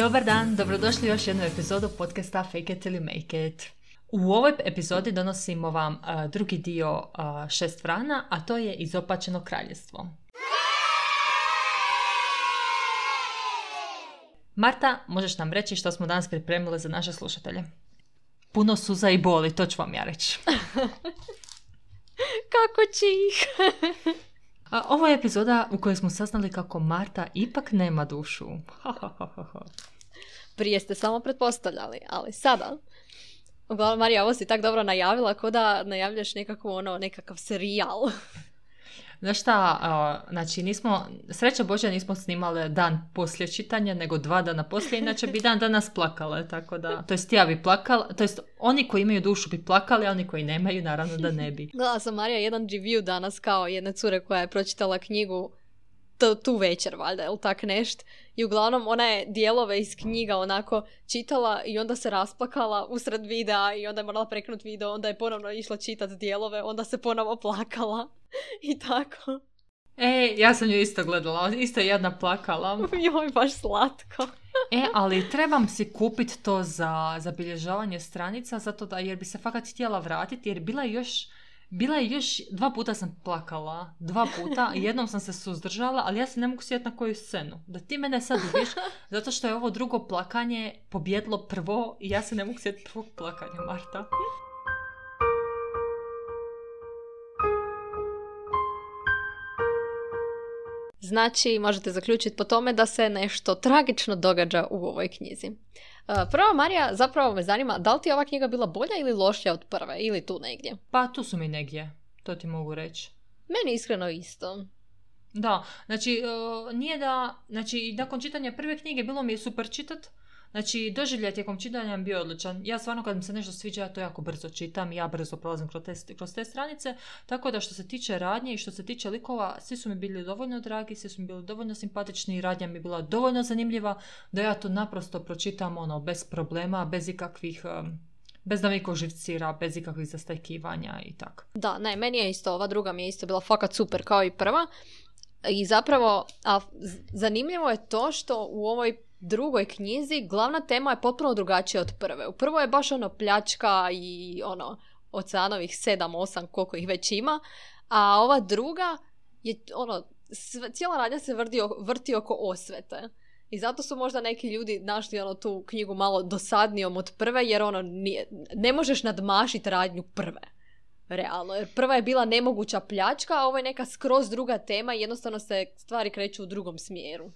Dobar dan, dobrodošli u još jednu epizodu podcasta Fake it ili make it. U ovoj epizodi donosimo vam uh, drugi dio uh, šest vrana, a to je izopačeno kraljestvo. Marta, možeš nam reći što smo danas pripremili za naše slušatelje? Puno suza i boli, to ću vam ja reći. Kako čih? A ovo je epizoda u kojoj smo saznali kako Marta ipak nema dušu. Prije ste samo pretpostavljali, ali sada... Uglavnom, Marija, ovo si tak dobro najavila, kao da najavljaš nekakvu, ono, nekakav serijal. Znaš šta, znači nismo, sreća Božja nismo snimali dan poslije čitanja, nego dva dana poslije, inače bi dan danas plakale, tako da, to jest ja bi plakala, to jest oni koji imaju dušu bi plakali, a oni koji nemaju, naravno da ne bi. Gledala sam Marija jedan review danas kao jedne cure koja je pročitala knjigu tu večer, valjda, ili tak nešt. I uglavnom ona je dijelove iz knjiga onako čitala i onda se rasplakala usred videa i onda je morala preknut video, onda je ponovno išla čitati dijelove, onda se ponovo plakala i tako. E, ja sam ju isto gledala, isto je jedna plakala. Joj, baš slatko. E, ali trebam si kupiti to za zabilježavanje stranica, zato da, jer bi se fakat htjela vratiti, jer bila je još, bila je još, dva puta sam plakala, dva puta, jednom sam se suzdržala, ali ja se ne mogu sjetiti na koju scenu. Da ti mene sad ubiš, zato što je ovo drugo plakanje pobjedlo prvo i ja se ne mogu sjetiti prvog plakanja, Marta. Znači, možete zaključiti po tome da se nešto tragično događa u ovoj knjizi. E, Prva, Marija, zapravo me zanima, da li ti je ova knjiga bila bolja ili lošija od prve, ili tu negdje? Pa tu su mi negdje, to ti mogu reći. Meni iskreno isto. Da, znači, e, nije da, znači, nakon čitanja prve knjige bilo mi je super čitat, Znači, doživljaj tijekom čitanja bio odličan. Ja stvarno kad mi se nešto sviđa, ja to jako brzo čitam, ja brzo prolazim kroz te, kroz te stranice, tako da što se tiče radnje i što se tiče likova, svi su mi bili dovoljno dragi, svi su mi bili dovoljno simpatični i radnja mi je bila dovoljno zanimljiva da ja to naprosto pročitam ono, bez problema, bez ikakvih... bez da mi živcira, bez ikakvih zastajkivanja i tako. Da, ne, meni je isto, ova druga mi je isto bila fakat super kao i prva. I zapravo, a zanimljivo je to što u ovoj drugoj knjizi glavna tema je potpuno drugačija od prve. U prvoj je baš ono pljačka i ono oceanovih sedam, osam, koliko ih već ima, a ova druga je ono, sve, cijela radnja se vrti, oko osvete. I zato su možda neki ljudi našli ono tu knjigu malo dosadnijom od prve, jer ono nije, ne možeš nadmašiti radnju prve. Realno, jer prva je bila nemoguća pljačka, a ovo je neka skroz druga tema i jednostavno se stvari kreću u drugom smjeru.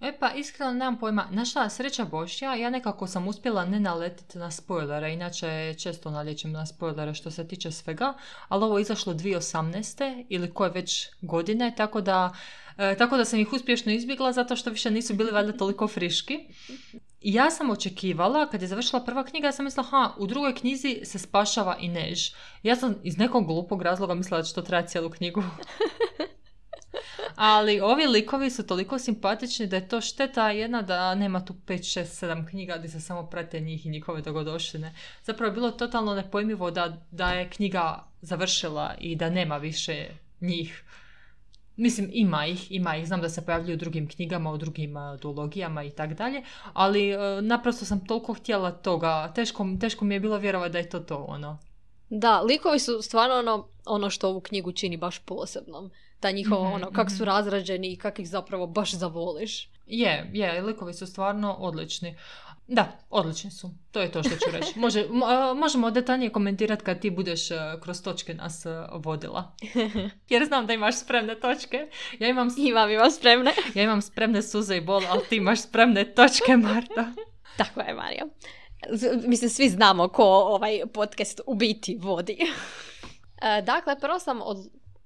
E pa, iskreno nemam pojma. Znaš šta, sreća Božja, ja nekako sam uspjela ne naletiti na spoilere, inače često naljećem na spoilere što se tiče svega, ali ovo je izašlo 2018. ili koje već godine, tako da, e, tako da sam ih uspješno izbjegla zato što više nisu bili valjda toliko friški. Ja sam očekivala, kad je završila prva knjiga, ja sam mislila, ha, u drugoj knjizi se spašava i Než. Ja sam iz nekog glupog razloga mislila da će to trajati cijelu knjigu. Ali ovi likovi su toliko simpatični da je to šteta jedna da nema tu 5, 6, 7 knjiga gdje se samo prate njih i njihove dogodoštine. Zapravo je bilo totalno nepojmivo da, da je knjiga završila i da nema više njih. Mislim, ima ih, ima ih. Znam da se pojavljuju u drugim knjigama, u drugim a, duologijama i tak dalje, ali e, naprosto sam toliko htjela toga. Teško, teško mi je bilo vjerovati da je to to, ono. Da, likovi su stvarno ono, ono što ovu knjigu čini baš posebnom. Ta njihova, Mhm, ono, kak mhm. su razrađeni i kak ih zapravo baš zavoliš. Je, je, likovi su stvarno odlični. Da, odlični su. To je to što ću reći. Može, mo- možemo detaljnije komentirati kad ti budeš a, kroz točke nas a, vodila. Jer znam da imaš spremne točke. Ja imam, s- Imam, imam spremne. ja imam spremne suze i bol, ali ti imaš spremne točke, Marta. Tako je, Marija. Z- Mislim, svi znamo ko ovaj podcast u biti vodi. E, dakle, prvo sam, od...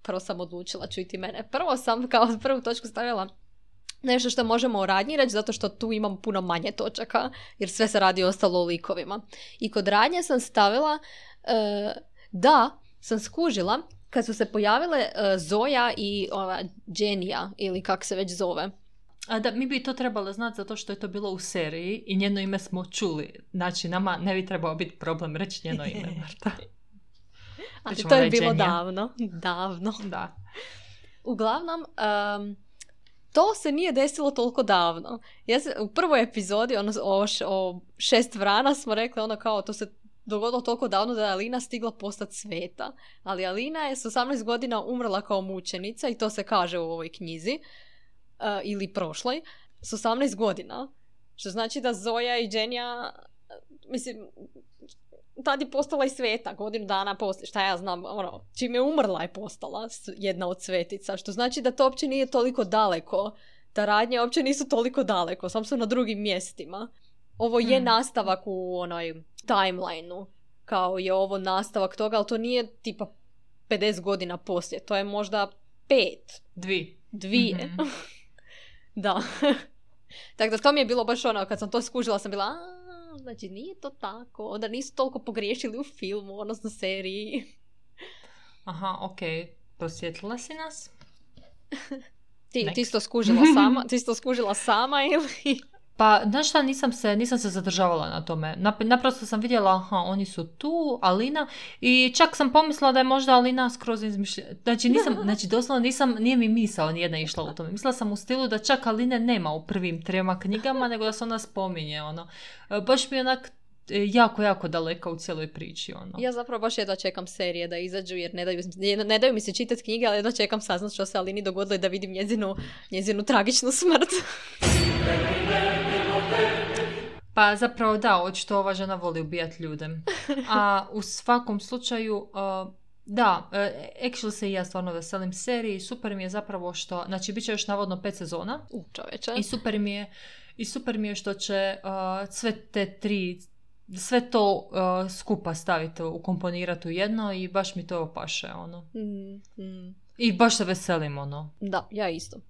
prvo sam odlučila čuti mene. Prvo sam kao prvu točku stavila nešto što možemo o radnji reći, zato što tu imam puno manje točaka, jer sve se radi ostalo o likovima. I kod radnje sam stavila e, da sam skužila kad su se pojavile e, Zoja i ova Dženija, ili kak se već zove. A da, mi bi to trebalo znati zato što je to bilo u seriji i njeno ime smo čuli. Znači, nama ne bi trebao biti problem reći njeno ime, Marta. Ali to je bilo davno. Davno. Da. Uglavnom, em, to se nije desilo toliko davno. Ja se, u prvoj epizodi, ono, o, š- o šest vrana smo rekli ono kao to se dogodilo toliko davno da je Alina stigla postati sveta. Ali Alina je s 18 godina umrla kao mučenica i to se kaže u ovoj knjizi e, ili prošloj s 18 godina. Što znači da Zoja i Dženja mislim, tad je postala i sveta, godinu dana poslije, šta ja znam, ono, čim je umrla je postala jedna od svetica, što znači da to uopće nije toliko daleko, da radnje uopće nisu toliko daleko, samo su na drugim mjestima. Ovo je Hmm. nastavak u onoj timelineu, kao je ovo nastavak toga, ali to nije tipa 50 godina poslije, to je možda pet, Dvi. dvije. Mhm. Da. Tako da to mi je bilo baš ono, kad sam to skužila sam bila, "A, znači nije to tako, onda nisu toliko pogriješili u filmu, odnosno seriji. Aha, ok. Prosvjetlila si nas? Ti, ti si to skužila sama, ti si to skužila sama ili... Pa, znaš šta, nisam se, nisam se zadržavala na tome. Nap- naprosto sam vidjela, aha, oni su tu, Alina, i čak sam pomislila da je možda Alina skroz izmišljena. Znači, nisam, znači, doslovno nisam, nije mi misao nijedna išla u tome. Mislila sam u stilu da čak Aline nema u prvim trema knjigama, nego da se ona spominje, ono. E, Baš mi je onak e, jako, jako daleka u cijeloj priči, ono. Ja zapravo baš jedva čekam serije da izađu jer ne daju, ne daju mi se čitati knjige, ali jedva čekam saznat što se Alini dogodilo i da vidim njezinu, njezinu tragičnu smrt. Pa zapravo da, očito ova žena voli ubijati ljude. A u svakom slučaju, uh, da, uh, actually se i ja stvarno veselim seriji. Super mi je zapravo što, znači bit će još navodno pet sezona. U čoveče. I super mi je, i super mi je što će uh, sve te tri, sve to uh, skupa staviti, ukomponirati u jedno i baš mi to paše, ono. Mm, mm. I baš se veselim, ono. Da, ja isto.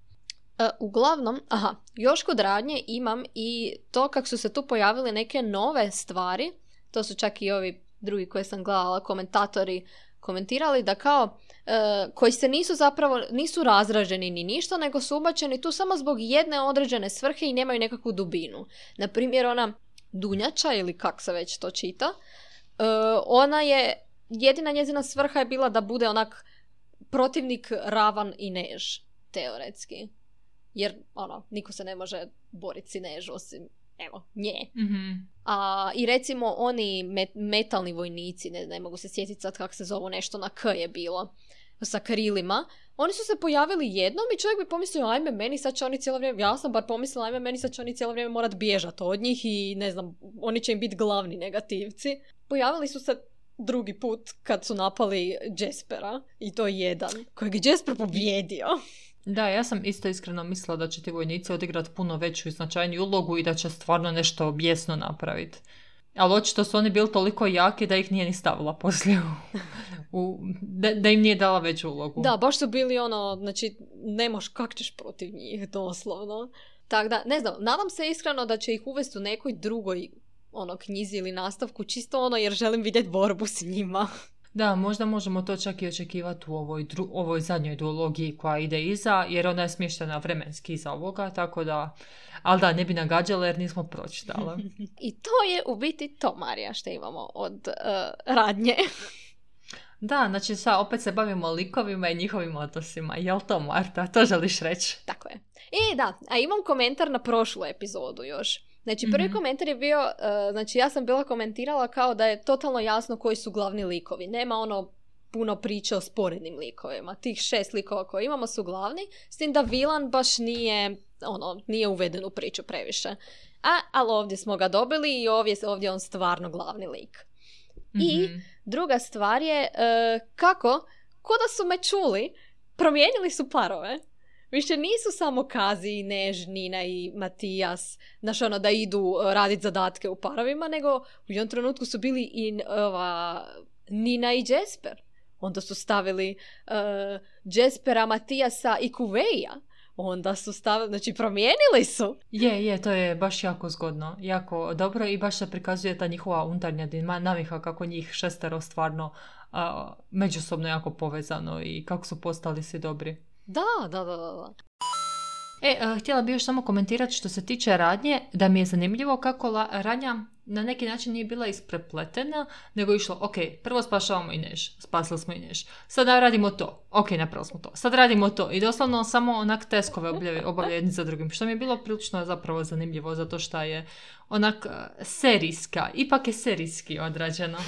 E, uglavnom, aha, još kod radnje imam i to kako su se tu pojavile neke nove stvari, to su čak i ovi drugi koje sam gledala, komentatori komentirali da kao, e, koji se nisu zapravo, nisu razraženi ni ništa, nego su ubačeni tu samo zbog jedne određene svrhe i nemaju nekakvu dubinu. Na primjer, ona Dunjača, ili kak se već to čita, e, ona je, jedina njezina svrha je bila da bude onak protivnik ravan i než, teoretski. Jer, ono, niko se ne može boriti si než osim, evo, nje. Mhm. A, I recimo oni met- metalni vojnici, ne, ne mogu se sjetiti sad kako se zovu, nešto na K je bilo, sa krilima, oni su se pojavili jednom i čovjek bi pomislio, ajme, meni sad će oni cijelo vrijeme, ja sam bar pomislila, ajme, meni sad će oni cijelo vrijeme morat bježati od njih i ne znam, oni će im biti glavni negativci. Pojavili su se drugi put kad su napali Jaspera i to je jedan, kojeg je Jasper pobjedio. Da, ja sam isto iskreno mislila da će ti vojnici odigrati puno veću i značajniju ulogu i da će stvarno nešto bijesno napraviti. Ali očito su oni bili toliko jaki da ih nije ni stavila poslije u, u- da, da im nije dala veću ulogu. Da, baš su bili ono, znači, nemaš kak ćeš protiv njih, doslovno. Tako da, ne znam, nadam se iskreno da će ih uvesti u nekoj drugoj ono, knjizi ili nastavku, čisto ono jer želim vidjeti borbu s njima. Da, možda možemo to čak i očekivati u ovoj, dru- ovoj zadnjoj duologiji koja ide iza, jer ona je smještena vremenski iza ovoga, tako da... Ali da, ne bi nagađala jer nismo pročitali. I to je u biti to, Marija, što imamo od eh, radnje. Da, znači sad opet se bavimo likovima i njihovim odnosima. Jel to, Marta? To želiš reći? Tako je. E, da, a imam komentar na prošlu epizodu još. Znači, prvi Mhm. komentar je bio, eh, znači ja sam bila komentirala kao da je totalno jasno koji su glavni likovi. Nema ono puno priče o sporednim likovima. Tih šest likova koje imamo su glavni, s tim da Vilan baš nije, ono, nije uveden u priču previše. A, ali ovdje smo ga dobili i ovdje, ovdje je on stvarno glavni lik. I Mhm. Druga stvar je e, kako, ko da su me čuli, promijenili su parove. Više nisu samo Kazi, i Než, Nina i Matijas, znaš ono da idu e, raditi zadatke u parovima, nego u jednom trenutku su bili i ova, Nina i Jasper. Onda su stavili e, Jaspera, Matijasa i Kuveja. Onda su stavili, znači promijenili su. Je, je, to je baš jako zgodno, jako dobro i baš se prikazuje ta njihova unutarnja dinamika kako njih šestero stvarno a, međusobno jako povezano i kako su postali svi dobri. Da, da, da, da. E, a, htjela bih još samo komentirati što se tiče radnje, da mi je zanimljivo kako la, radnja na neki način nije bila isprepletena, nego išlo, ok, prvo spašavamo Ineš, spasili smo Ineš, sad radimo to, ok, napravili smo to, sad radimo to i doslovno samo onak teskove obavljaju obavlja jedni za drugim, što mi je bilo prilično zapravo zanimljivo, zato što je onak a, serijska, ipak je serijski odrađeno.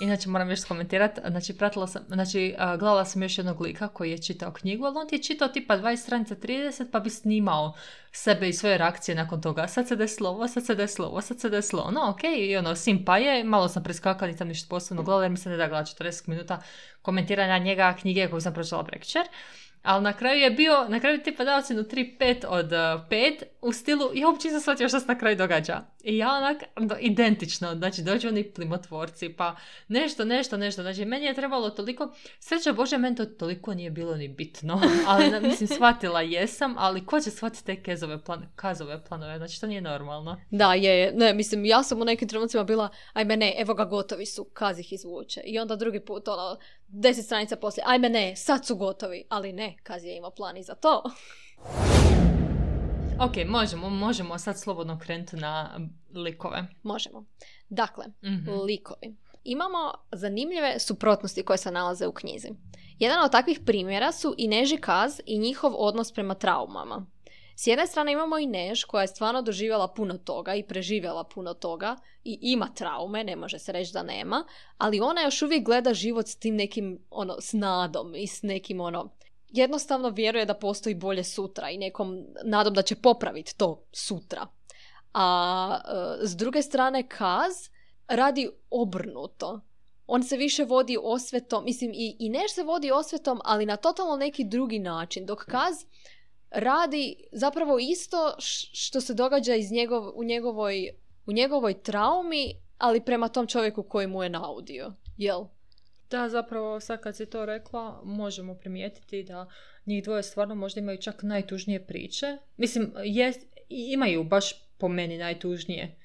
Inače moram još komentirati, znači pratila sam, znači gledala sam još jednog lika koji je čitao knjigu, ali on ti je čitao tipa 20 stranica 30 pa bi snimao sebe i svoje reakcije nakon toga. Sad se desilo ovo, sad se desilo ovo, sad se desilo ono, ok, i ono, simpa je, malo sam preskakala, nisam ništa posebno gledala jer mi se ne da gledati 40 minuta komentiranja njega knjige koju sam pročitala prekčer. Ali na kraju je bio, na kraju tipa dao ocjenu 3-5 od uh, 5 u stilu, ja uopće nisam shvatio što se na kraju događa. I ja onak, identično, znači dođu oni plimotvorci, pa nešto, nešto, nešto. Znači meni je trebalo toliko, sreća Bože, meni to toliko nije bilo ni bitno. Ali mislim, shvatila jesam, ali ko će shvatiti te kezove plan, kazove planove, znači to nije normalno. Da, je. Ne, mislim, ja sam u nekim trenucima bila, ajme ne, evo ga gotovi su, kaz ih izvuče. I onda drugi put, ono, deset stranica poslije, ajme ne, sad su gotovi. Ali ne, kaz je imao plan i za to. Ok, možemo, možemo sad slobodno krenuti na likove. Možemo. Dakle, Mhm. likovi. Imamo zanimljive suprotnosti koje se nalaze u knjizi. Jedan od takvih primjera su i Neži Kaz i njihov odnos prema traumama. S jedne strane imamo i Než koja je stvarno doživjela puno toga i preživjela puno toga i ima traume, ne može se reći da nema, ali ona još uvijek gleda život s tim nekim ono, s nadom i s nekim ono, jednostavno vjeruje da postoji bolje sutra i nekom nadom da će popraviti to sutra. A e, s druge strane Kaz radi obrnuto. On se više vodi osvetom, mislim i, i Neš se vodi osvetom, ali na totalno neki drugi način. Dok Kaz radi zapravo isto što se događa iz njegov, u, njegovoj, u njegovoj traumi, ali prema tom čovjeku koji mu je naudio. Jel? Da, zapravo sad kad si to rekla, možemo primijetiti da njih dvoje stvarno možda imaju čak najtužnije priče. Mislim, je, imaju baš po meni najtužnije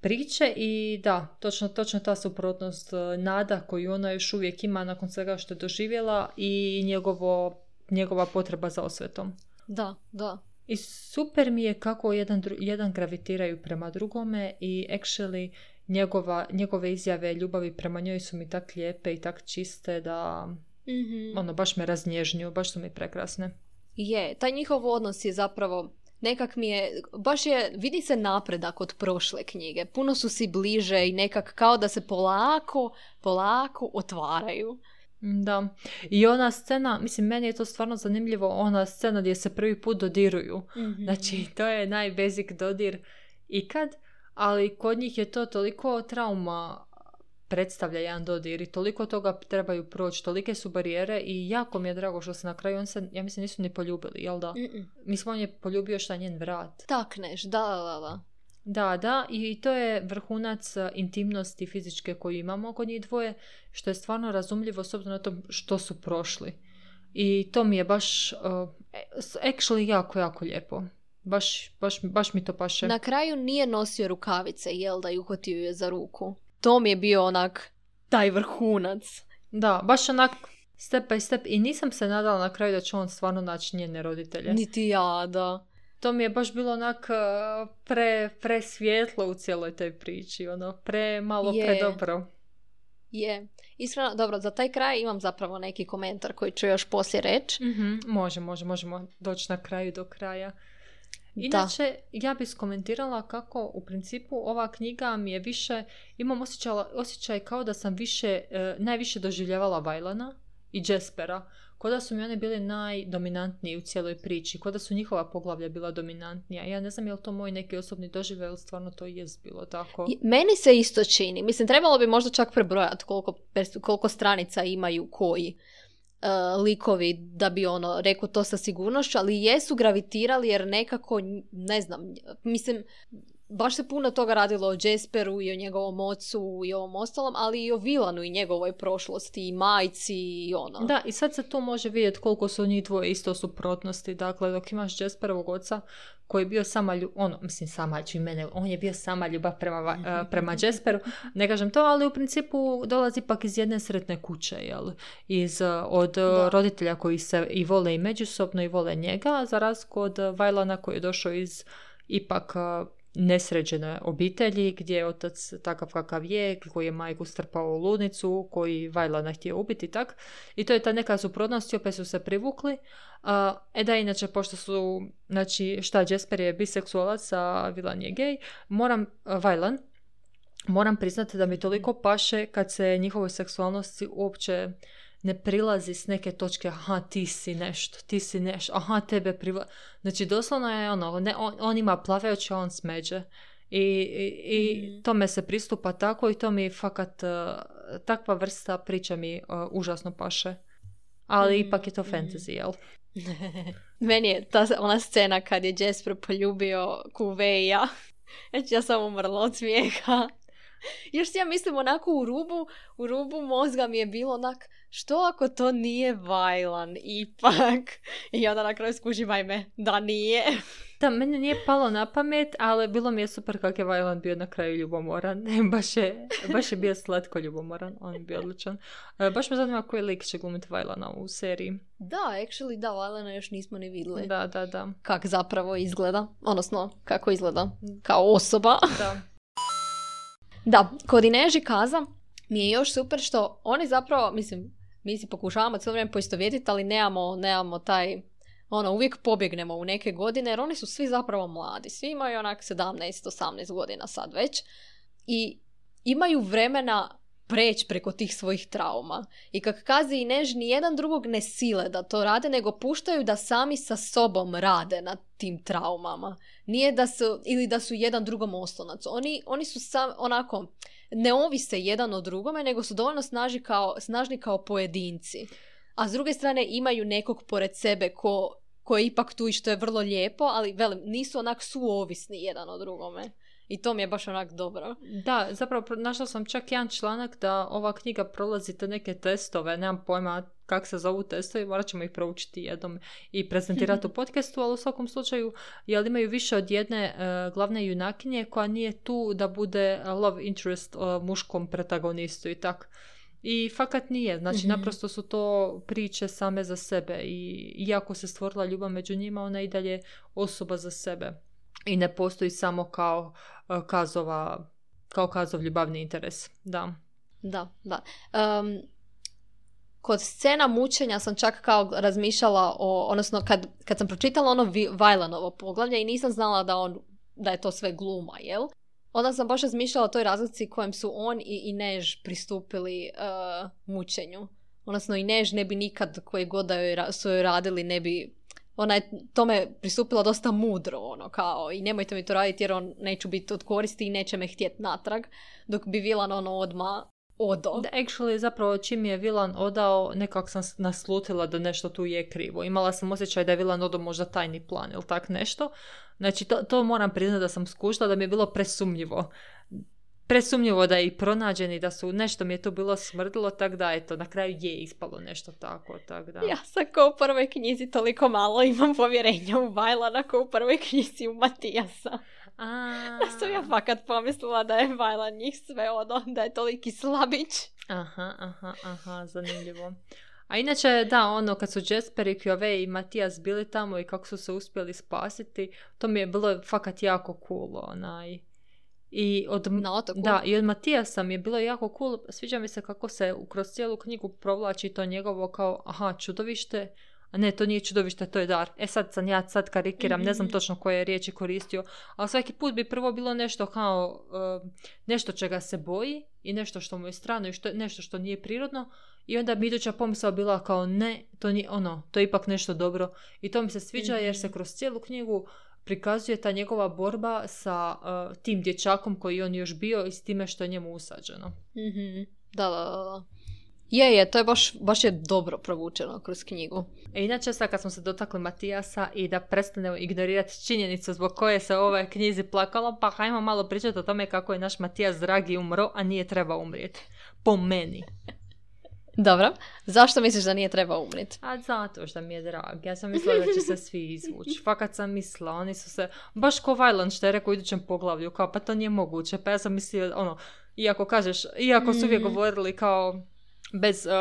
priče i da, točno, točno ta suprotnost e, nada koju ona još uvijek ima nakon svega što je doživjela i njegovo, njegova potreba za osvetom. Da, da. I super mi je kako jedan, dru- jedan gravitiraju prema drugome i actually njegova, njegove izjave ljubavi prema njoj su mi tak lijepe i tak čiste da Mhm. ono baš me raznježnju, baš su mi prekrasne. Je, taj njihov odnos je zapravo nekak mi je, baš je, vidi se napredak od prošle knjige. Puno su si bliže i nekak kao da se polako, polako otvaraju. Da. I ona scena, mislim meni je to stvarno zanimljivo, ona scena gdje se prvi put dodiruju. Znači, to je najbasic dodir ikad, ali kod njih je to toliko trauma predstavlja jedan dodir i toliko toga trebaju proći, tolike su barijere i jako mi je drago što se na kraju on se, ja mislim, nisu ni poljubili, jel da? Mm-mm. Mislim, on je poljubio šta njen vrat. Takneš, da, da, da. Da, da, i to je vrhunac e, intimnosti fizičke koju imamo kod njih dvoje, što je stvarno razumljivo s obzirom na to što su prošli. I to mi je baš, uh, actually jako, jako lijepo. Baš, baš, baš mi to paše. Na kraju nije nosio rukavice, jel da, i uhvatio je za ruku. To mi je bio onak, taj vrhunac. Da, baš onak step by step i nisam se nadala na kraju da će on stvarno naći njene roditelje. Niti ja, da. To mi je baš bilo onak uh, pre, pre svjetlo u cijeloj toj priči, ono, pre malo, Je. pre dobro. Je. Iskreno, dobro, za taj kraj imam zapravo neki komentar koji ću još poslije reći. Mhm, može, može, možemo doći na kraju do kraja. Inače, ja bih skomentirala kako u principu ova knjiga mi je više, imam osjećala, osjećaj kao da sam više, e, najviše doživljavala Vajlana i Jaspera. Kao da su mi oni bili najdominantniji u cijeloj priči, kao da su njihova poglavlja bila dominantnija. Ja ne znam je li to moj neki osobni doživljaj, ali stvarno to jest bilo tako. I- Meni se isto čini. Mislim, trebalo bi možda čak prebrojati koliko, koliko stranica imaju koji e, likovi da bi ono rekao to sa sigurnošću, ali jesu gravitirali jer nekako, ne znam, mislim, baš se puno toga radilo o Jasperu i o njegovom ocu i ovom ostalom, ali i o Vilanu i njegovoj prošlosti i majci i ono. Da, i sad se tu može vidjeti koliko su njih dvoje isto suprotnosti. Dakle, dok imaš Jasperovog oca koji je bio sama ljubav, ono, mislim sama, i mene, on je bio sama ljubav prema, uh, prema Jasperu, ne kažem to, ali u principu dolazi pak iz jedne sretne kuće, jel? Iz, od roditelja koji se i vole i međusobno i vole njega, za razliku od Vajlana koji je došao iz ipak nesređene obitelji gdje je otac takav kakav je, koji je majku strpao u ludnicu, koji Vajlana htio ubiti tak. I to je ta neka suprotnost i opet su se privukli. e da, inače, pošto su, znači, šta, Jasper je biseksualac, a Vilan je gej, moram, Vajlan, moram priznati da mi toliko paše kad se njihovoj seksualnosti uopće ne prilazi s neke točke, aha, ti si nešto, ti si nešto, aha, tebe prilazi. Znači, doslovno je ono, ne, on, on ima plave oči, on smeđe. I, i, i mm. tome se pristupa tako i to mi fakat, uh, takva vrsta priča mi uh, užasno paše. Ali mm. ipak je to mm. fantasy, jel? Meni je ta ona scena kad je Jasper poljubio Kuveja. Znači ja sam umrla od smijeha. Još ja mislim onako u rubu, u rubu mozga mi je bilo onak, što ako to nije Vajlan ipak? I onda na kraju skužim, ajme, da nije. Da, meni nije palo na pamet, ali bilo mi je super kak je Vajlan bio na kraju ljubomoran. baš, je, baš je bio slatko ljubomoran, on je bio odličan. E, baš me zanima koji lik će glumiti Vajlana u seriji. Da, actually, da, Vajlana još nismo ni vidjeli. Da, da, da. Kak zapravo izgleda, odnosno kako izgleda kao osoba. Da. Da, kod Ineži Kaza mi je još super što oni zapravo, mislim, mi si pokušavamo cijelo vrijeme poistovjetiti, ali nemamo, nemamo taj, ono, uvijek pobjegnemo u neke godine, jer oni su svi zapravo mladi. Svi imaju onak 17-18 godina sad već. I imaju vremena preći preko tih svojih trauma. I kak kazi i než, ni jedan drugog ne sile da to rade, nego puštaju da sami sa sobom rade na tim traumama. Nije da su, ili da su jedan drugom oslonac. Oni, oni su sam, onako, ne ovise jedan o drugome, nego su dovoljno snažni kao, snažni kao pojedinci. A s druge strane imaju nekog pored sebe ko, ko je ipak tu i što je vrlo lijepo, ali velim, nisu onak suovisni jedan o drugome. I to mi je baš onak dobro. Da, zapravo našla sam čak jedan članak da ova knjiga prolazi te neke testove, nemam pojma kak se zovu testovi, morat ćemo ih proučiti jednom i prezentirati u podcastu, ali u svakom slučaju jel imaju više od jedne e, glavne junakinje koja nije tu da bude love interest uh, muškom protagonistu i tak. I fakat nije, znači mm naprosto su to priče same za sebe i iako se stvorila ljubav među njima, ona i dalje osoba za sebe i ne postoji samo kao uh, kazova, kao kazov ljubavni interes. Da. Da, da. Um, kod scena mučenja sam čak kao razmišljala o, odnosno kad, kad sam pročitala ono Vajlanovo poglavlje i nisam znala da on, da je to sve gluma, jel? Onda sam baš razmišljala o toj razlici kojem su on i, i Než pristupili uh, mučenju. Odnosno Než ne bi nikad koje god da su joj radili ne bi ona je tome pristupila dosta mudro, ono, kao, i nemojte mi to raditi jer on neću biti od koristi i neće me htjeti natrag, dok bi Vilan ono odma odo. Da, actually, zapravo čim je Vilan odao, nekako sam naslutila da nešto tu je krivo. Imala sam osjećaj da je Vilan odao možda tajni plan ili tak nešto. Znači, to, to moram priznati da sam skušala, da mi je bilo presumnjivo presumnjivo da je i pronađen i da su nešto mi je to bilo smrdilo, tak da eto, na kraju je ispalo nešto tako, tak da. Ja sam kao u prvoj knjizi toliko malo imam povjerenja u Vajlana kao u prvoj knjizi u Matijasa. A... Ja sam ja fakat pomislila da je Vajlan njih sve ono, da je toliki slabić. Aha, aha, aha, zanimljivo. A inače, da, ono, kad su Jasper i Kjove i Matijas bili tamo i kako su se uspjeli spasiti, to mi je bilo fakat jako cool, onaj. I od, Na otoku? Da, i od Matijasa mi je bilo jako cool. Sviđa mi se kako se kroz cijelu knjigu provlači to njegovo kao, aha, čudovište, a ne, to nije čudovište, to je dar. E sad sam ja sad karikiram, ne znam mhm. točno koje je riječi koristio, ali svaki put bi prvo bilo nešto kao, uh, nešto čega se boji i nešto što mu je strano i što, nešto što nije prirodno i onda bi iduća pomisao bila kao ne, to nije ono, to je ipak nešto dobro i to mi se sviđa jer se mhm. kroz cijelu knjigu prikazuje ta njegova borba sa uh, tim dječakom koji on još bio i s time što je njemu usađeno. mm Da, da, da. Je, je, to je baš, baš je dobro provučeno kroz knjigu. E, inače, sad kad smo se dotakli Matijasa i da prestanemo ignorirati činjenicu zbog koje se ove knjizi plakalo, pa hajmo malo pričati o tome kako je naš Matijas dragi umro, a nije treba umrijeti. Po meni. Dobro. Zašto misliš da nije treba umrijeti? A zato što mi je drag. Ja sam mislila da će se svi izvući. Fakat sam mislila, oni su se, baš ko Vajlan što je rekao u idućem poglavlju, kao pa to nije moguće. Pa ja sam mislila, ono, iako kažeš, iako su uvijek Mhm. govorili kao bez uh,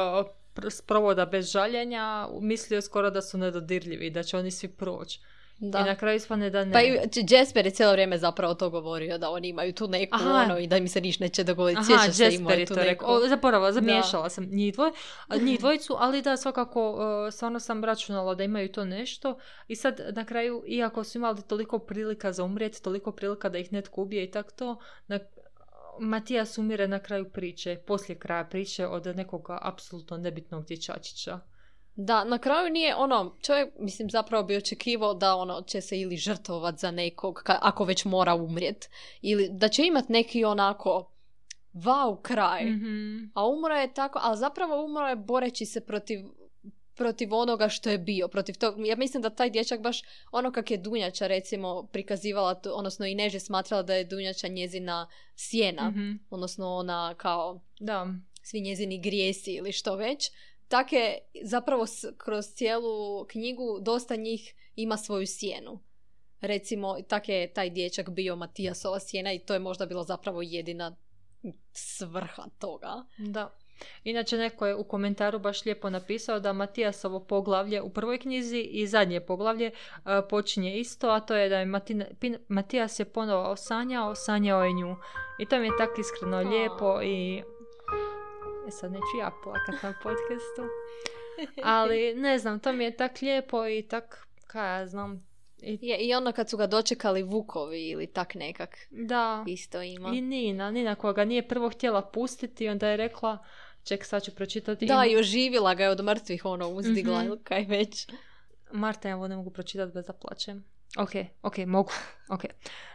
pr- sprovoda, bez žaljenja, mislio skoro da su nedodirljivi, da će oni svi proći. Da. I na kraju ispane da ne. Pa i Jasper je cijelo vrijeme zapravo to govorio, da oni imaju tu neku Aha. ono i da mi se ništa neće dogoditi. Aha, Sjećaš se, Jasper je tu to neku... rekao. O, zaboravila, zamiješala sam njih, dvoj, njih dvojicu, ali da, svakako, uh, stvarno sam računala da imaju to nešto. I sad, na kraju, iako su imali toliko prilika za umrijeti, toliko prilika da ih netko ubije i tak to, na, Matijas umire na kraju priče, poslije kraja priče od nekoga apsolutno nebitnog dječačića. Da, na kraju nije ono, čovjek, mislim, zapravo bi očekivao da ono će se ili žrtvovat za nekog, ka- ako već mora umrijet, ili da će imat neki onako wow kraj. Mhm. A umro je tako, ali zapravo umro je boreći se protiv protiv onoga što je bio, protiv tog, ja mislim da taj dječak baš ono kak je Dunjača recimo prikazivala, to, odnosno i Neže smatrala da je Dunjača njezina sjena, Mhm. odnosno ona kao Da. svi njezini grijesi ili što već. Tak je zapravo kroz cijelu knjigu dosta njih ima svoju sjenu. Recimo, tak je taj dječak bio Matijasova sjena i to je možda bila zapravo jedina svrha toga. Da. Inače, neko je u komentaru baš lijepo napisao da Matijasovo poglavlje u prvoj knjizi i zadnje poglavlje uh, počinje isto, a to je da je Matina, Pin- Matijas je ponovo sanjao, sanjao je nju. I to mi je tako iskreno lijepo i... E sad neću ja plakat na podcastu. Ali ne znam, to mi je tak lijepo i tak, kaj ja znam. I, Je, I onda kad su ga dočekali vukovi ili tak nekak da. isto ima. I Nina, Nina koja ga nije prvo htjela pustiti, onda je rekla, ček sad ću pročitati. Da, i oživila ga je od mrtvih, ono, uzdigla Mhm. ili kaj već. Marta, ja ovo ne mogu pročitati bez da plačem. Ok, ok, mogu. Ok.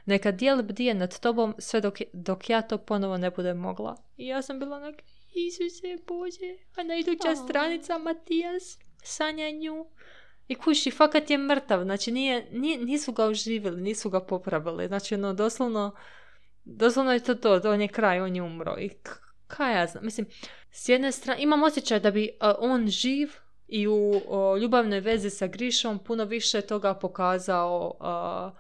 Neka dijel bdije nad tobom sve dok, dok ja to ponovo ne budem mogla. I ja sam bila onak, Isuse Bože, a na iduća A. stranica Matijas, sanja nju. I kuši, fakat je mrtav, znači nije, nije- nisu ga oživjeli, nisu ga popravili. Znači, ono, doslovno, doslovno je to to, on je kraj, on je umro. I kaj ja znam, mislim, s jedne strane, imam osjećaj da bi a, on živ i u o, ljubavnoj vezi sa Grišom puno više toga pokazao a,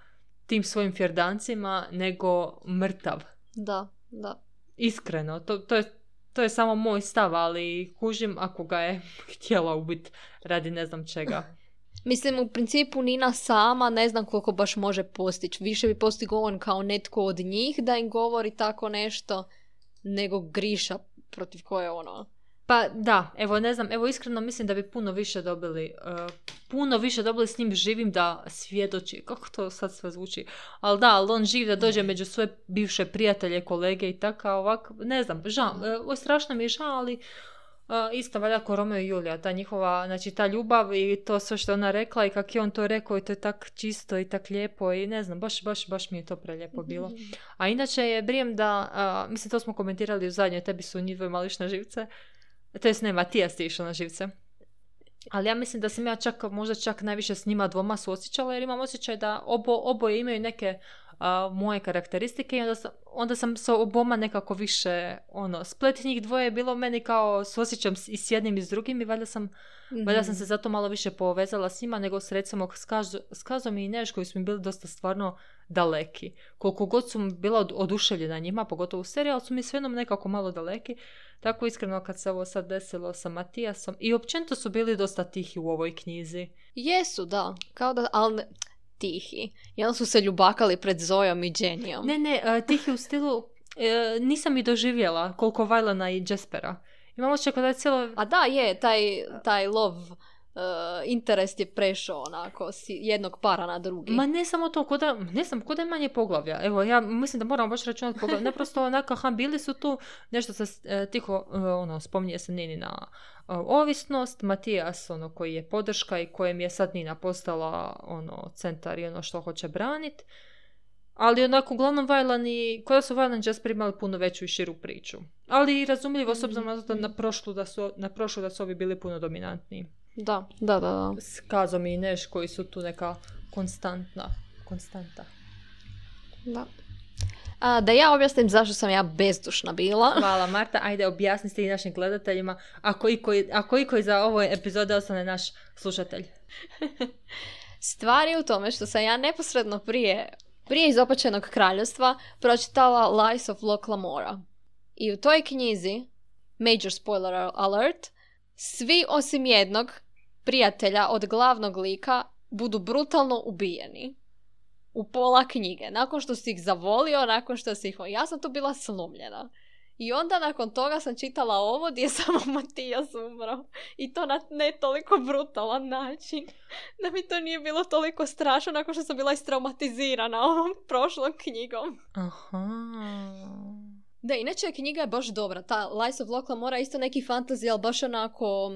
tim svojim fjerdancima nego mrtav. Da, da. Iskreno, to, to, je, to je samo moj stav, ali kužim ako ga je htjela ubiti radi ne znam čega. Mislim, u principu Nina sama ne znam koliko baš može postići. Više bi postigao on kao netko od njih da im govori tako nešto, nego Griša protiv koje ono... Pa da, evo ne znam, evo iskreno mislim da bi puno više dobili, uh, puno više dobili s njim živim da svjedoči, kako to sad sve zvuči, ali da, ali on živ da dođe među svoje bivše prijatelje, kolege i tako, ovak, ne znam, žao, uh, strašno mi je žao, ali uh, isto valjda ko Romeo i Julija, ta njihova, znači ta ljubav i to sve što ona rekla i kak je on to rekao i to je tak čisto i tak lijepo i ne znam, baš, baš, baš mi je to prelijepo bilo. A inače je brijem da, mislim to smo komentirali u zadnjoj, tebi su njih dvoje mališ na živce, to jest ne, Matijas ti išao na živce. Ali ja mislim da sam ja čak, možda čak najviše s njima dvoma suosjećala jer imam osjećaj da obo, oboje imaju neke a, moje karakteristike i onda sam, onda sam sa oboma nekako više, ono, splet njih dvoje je bilo meni kao suosjećam i s jednim i s drugim i valjda sam, valjda sam se zato malo više povezala s njima nego s recimo s, Kazom i Neš koji su mi bili dosta stvarno daleki. Koliko god su mi bila od- oduševljena njima, pogotovo u seriji, ali su mi svejedno nekako malo daleki. Tako iskreno kad se ovo sad desilo sa Matijasom i općenito su bili dosta tihi u ovoj knjizi. Jesu, da. Kao da, ali ne- tihi. Onda su se ljubakali pred Zojom i Jenijom. Ne, ne, e, tihi u stilu e, nisam i doživjela koliko Vajlana i Jaspera. Imamo kao da je cijelo... A da, je, taj, taj love uh, interest je prešao onako s jednog para na drugi. Ma ne samo to, koda, ne znam, koda je manje poglavlja. Evo, ja mislim da moram baš računati poglavlja. Ne prosto onako, aha, bili su tu, nešto se e, tiho, e, ono, spominje se Ninina e, ovisnost, Matijas, ono, koji je podrška i kojem je sad Nina postala, ono, centar i ono što hoće branit. Ali onako, uglavnom Vajlan i, koja su Vajlan i Jasper imali puno veću i širu priču. Ali i razumljivo, s obzirom na, na, prošlu da su, na prošlu da su ovi bili puno dominantniji. Da, da, da. da. S Kazom i Neš koji su tu neka konstantna, konstanta. da. A, da ja objasnim zašto sam ja bezdušna bila. Hvala Marta, ajde objasnite i našim gledateljima ako i koji, ako i koji za ovo epizode ostane naš slušatelj. Stvar je u tome što sam ja neposredno prije, prije izopačenog kraljevstva pročitala Lies of Locke Lamora. I u toj knjizi, major spoiler alert, svi osim jednog prijatelja od glavnog lika budu brutalno ubijeni. U pola knjige. Nakon što si ih zavolio, nakon što si ih... Ja sam tu bila slomljena. I onda nakon toga sam čitala ovo gdje je samo Matijas umro. I to na ne toliko brutalan način. Da mi to nije bilo toliko strašno nakon što sam bila istraumatizirana ovom prošlom knjigom. Aha. Da, inače knjiga je baš dobra. Ta Lies of Locke mora isto neki fantasy, ali baš onako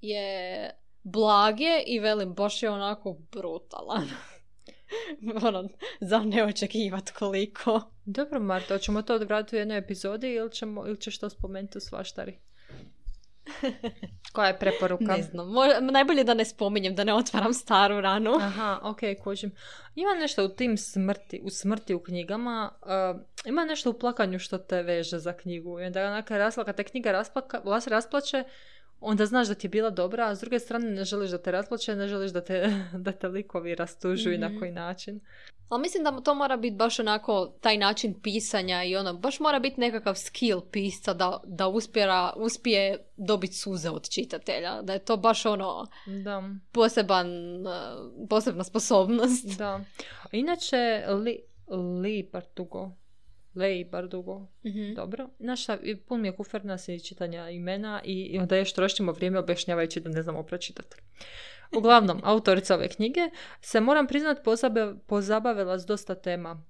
je blage i velim, baš je onako brutalan. ono, za ne očekivat koliko. Dobro Marta, hoćemo to odvratiti u jednoj epizodi ili, ćemo, ili ćeš to spomenuti u svaštari? Koja je preporuka? Ne znam, najbolje da ne spominjem, da ne otvaram staru ranu. Aha, ok, kužim. Ima nešto u tim smrti, u smrti u knjigama, uh, ima nešto u plakanju što te veže za knjigu. I onda onaka rasla, kad te knjiga rasplaka, vas rasplače, onda znaš da ti je bila dobra, a s druge strane ne želiš da te rasplače, ne želiš da te, da te likovi rastužuju i na Mhm. koji način. Ali mislim da to mora biti baš onako taj način pisanja i ono, baš mora biti nekakav skill pisca da, da uspjera, uspije dobiti suze od čitatelja. Da je to baš ono Da, poseban, eh, posebna sposobnost. da. Inače, li, li Bardugo, Lej Bardugo, Mhm. Dobro. Naša, pun mi je kufer nas i čitanja imena i, i onda još trošimo vrijeme objašnjavajući da ne znamo pročitati. Uglavnom, autorica ove knjige se, moram priznat, pozabe- pozabavila s dosta tema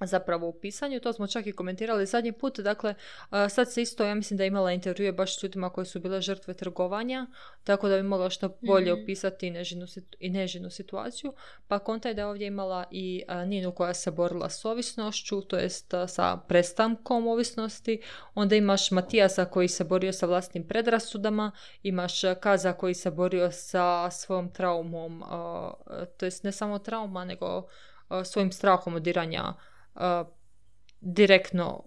zapravo u pisanju, to smo čak i komentirali zadnji put, dakle a, sad se isto, ja mislim da je imala intervjue baš s ljudima koji su bile žrtve trgovanja, tako da bi mogla što bolje Mhm. opisati nežinu, i nežinu situaciju, pa konta je da je ovdje imala i a, Ninu koja se borila s ovisnošću, to jest a, sa prestankom ovisnosti, onda imaš Matijasa koji se borio sa vlastnim predrasudama, imaš Kaza koji se borio sa svojom traumom, to jest ne samo trauma, nego svojim strahom od direktno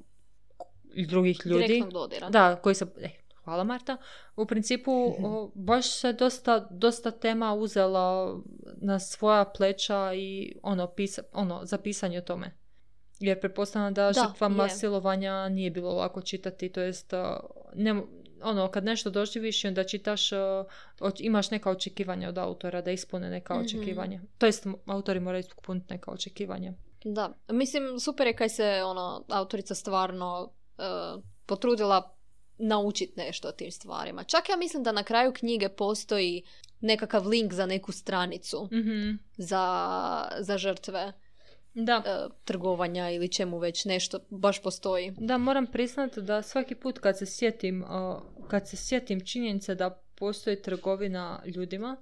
drugih ljudi. Direktnog dodira. Da, koji se... Eh, hvala Marta. U principu o, baš se dosta, dosta tema uzela na svoja pleća i ono, pisa, ono za pisanje o tome. Jer pretpostavljam da, Da, žrtvama je. silovanja nije bilo lako čitati, to jest ne, ono, kad nešto doživiš i onda čitaš, imaš neka očekivanja od autora da ispune neka Mhm. očekivanja. To jest, autori moraju ispuniti neka očekivanja. Da, mislim super je kaj se ono, autorica stvarno eh, potrudila naučiti nešto o tim stvarima. Čak ja mislim da na kraju knjige postoji nekakav link za neku stranicu Mhm. za, za žrtve Da. eh, trgovanja ili čemu već nešto baš postoji. Da, moram priznati da svaki put kad se sjetim, uh, kad se sjetim činjenice da postoji trgovina ljudima,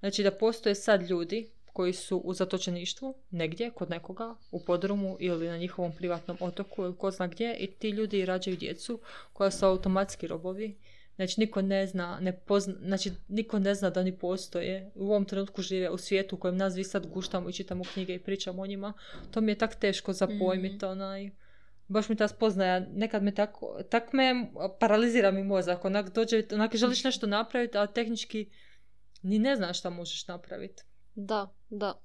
znači da postoje sad ljudi koji su u zatočeništvu negdje, kod nekoga, u podrumu ili na njihovom privatnom otoku ili ko zna gdje i ti ljudi rađaju djecu koja su automatski robovi. Znači niko ne zna, ne pozna, znači niko ne zna da oni postoje. U ovom trenutku žive u svijetu u kojem nas vi sad guštamo i čitamo knjige i pričamo o njima. To mi je tak teško za pojmit, onaj baš mi ta spoznaja, nekad me tako, tak me paralizira mi mozak, onak dođe, onak želiš nešto napraviti, a tehnički ni ne znaš šta možeš napraviti. Da, da.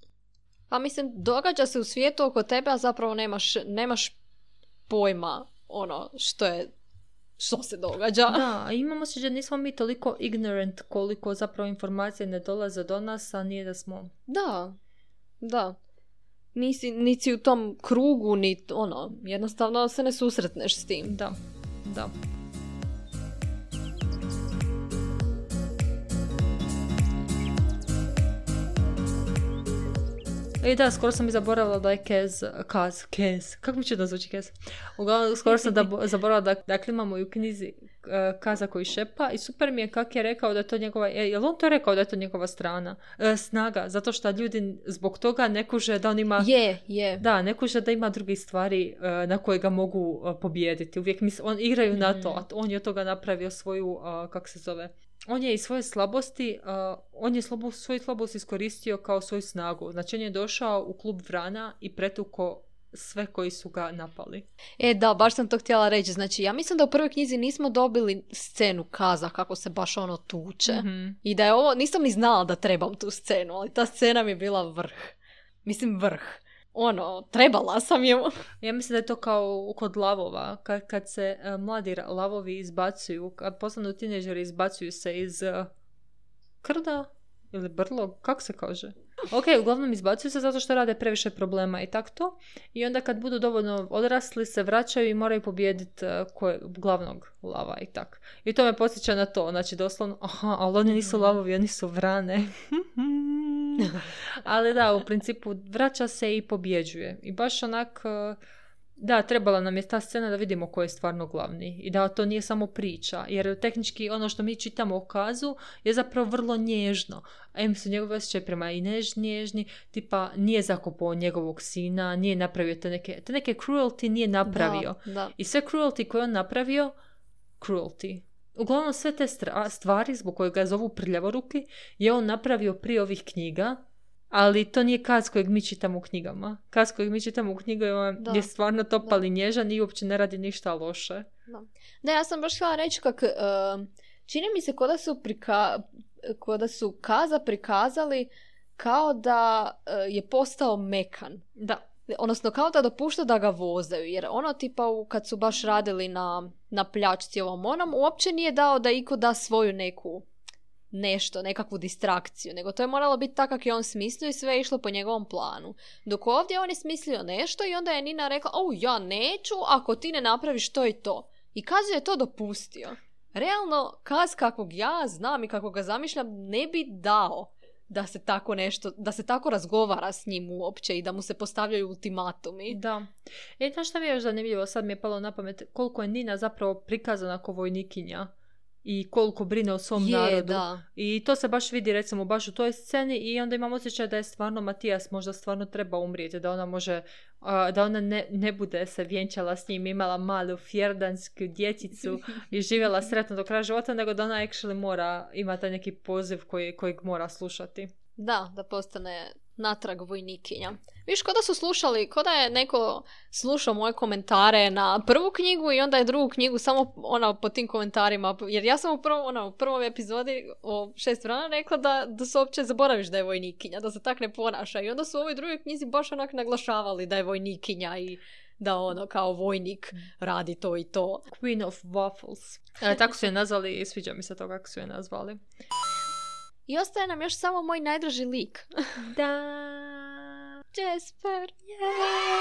Pa mislim, događa se u svijetu oko tebe, a zapravo nemaš, nemaš pojma ono što je što se događa. Da, imamo se da nismo mi toliko ignorant koliko zapravo informacije ne dolaze do nas, a nije da smo... Da, da. Nisi, nisi u tom krugu, ni ono, jednostavno se ne susretneš s tim. Da, da. I da, skoro sam i zaboravila da je Kez, Kaz, Kez, kako mi će da zvuči Kez? Uglavnom, skoro sam da, zaboravila da, dakle imamo i u knjizi uh, Kaza koji šepa i super mi je kak je rekao da je to njegova, je, jel on to rekao da je to njegova strana, uh, snaga, zato što ljudi zbog toga ne kuže da on ima... Je, je. Da, ne kuže da ima drugih stvari uh, na koje ga mogu pobijediti. Uvijek mis, on igraju na to, a on je od toga napravio svoju, kak se zove, on je i svoje slabosti, on je slabu, svoju slabost iskoristio kao svoju snagu. Znači on je došao u klub Vrana i pretuko sve koji su ga napali. E da, baš sam to htjela reći. Znači ja mislim da u prvoj knjizi nismo dobili scenu kaza kako se baš ono tuče. Mhm. I da je ovo, nisam ni znala da trebam tu scenu, ali ta scena mi je bila vrh. Mislim vrh ono, trebala sam je. Ja mislim da je to kao kod lavova, kad, kad se uh, mladi lavovi izbacuju, kad postanu tineđeri izbacuju se iz uh, krda ili brlo, kako se kaže? Ok, uglavnom izbacuju se zato što rade previše problema i tak to. I onda kad budu dovoljno odrasli se vraćaju i moraju pobijediti uh, glavnog lava i tak. I to me posjeća na to, znači doslovno, aha, ali oni nisu lavovi, oni su vrane. Ali da, u principu vraća se i pobjeđuje. I baš onak, e, da, trebala nam je ta scena da vidimo ko je stvarno glavni. I da to nije samo priča. Jer tehnički ono što mi čitamo o kazu je zapravo vrlo nježno. Em su njegove osjećaje prema i než, nježni, tipa nije zakopao njegovog sina, nije napravio te neke, te neke cruelty nije napravio. I sve cruelty koje on napravio, cruelty Uglavnom sve te stvari zbog koje ga zovu prljavoruki je on napravio prije ovih knjiga, ali to nije kaz kojeg mi čitamo u knjigama. Kaz kojeg mi čitamo u knjigama je stvarno topali nježan i uopće ne radi ništa loše. Da, da ja sam baš htjela reći kak... Uh, čini mi se kod su, prika, da su kaza prikazali kao da uh, je postao mekan. Da odnosno kao da dopušta da ga vozaju, jer ono tipa kad su baš radili na, na pljačci ovom onom, uopće nije dao da iko da svoju neku nešto, nekakvu distrakciju, nego to je moralo biti tako kako je on smislio i sve je išlo po njegovom planu. Dok ovdje on je smislio nešto i onda je Nina rekla, o ja neću ako ti ne napraviš to i to. I Kazu je to dopustio. Realno, Kaz kakvog ja znam i kako ga zamišljam ne bi dao da se tako nešto, da se tako razgovara s njim uopće i da mu se postavljaju ultimatumi. Da. E, znaš šta mi je još zanimljivo, sad mi je palo na pamet, koliko je Nina zapravo prikazana kao vojnikinja i koliko brine o svom je, narodu. Da. I to se baš vidi recimo baš u toj sceni i onda imam osjećaj da je stvarno Matijas možda stvarno treba umrijeti, da ona može, da ona ne, ne bude se vjenčala s njim, imala malu fjerdansku djecicu i živjela sretno do kraja života, nego da ona actually mora imati neki poziv koji, kojeg mora slušati. Da, da postane natrag vojnikinja. Viš, kod da su slušali, kod da je neko slušao moje komentare na prvu knjigu i onda je drugu knjigu samo ona po tim komentarima. Jer ja sam u, prvom, ona, u prvoj epizodi o šest vrana rekla da, da se uopće zaboraviš da je vojnikinja, da se tak ne ponaša. I onda su u ovoj drugoj knjizi baš onak naglašavali da je vojnikinja i da ono kao vojnik radi to i to. Queen of Waffles. E, tako su je nazvali i sviđa mi se to kako su je nazvali. I ostaje nam još samo moj najdraži lik. da. Jasper. Yeah.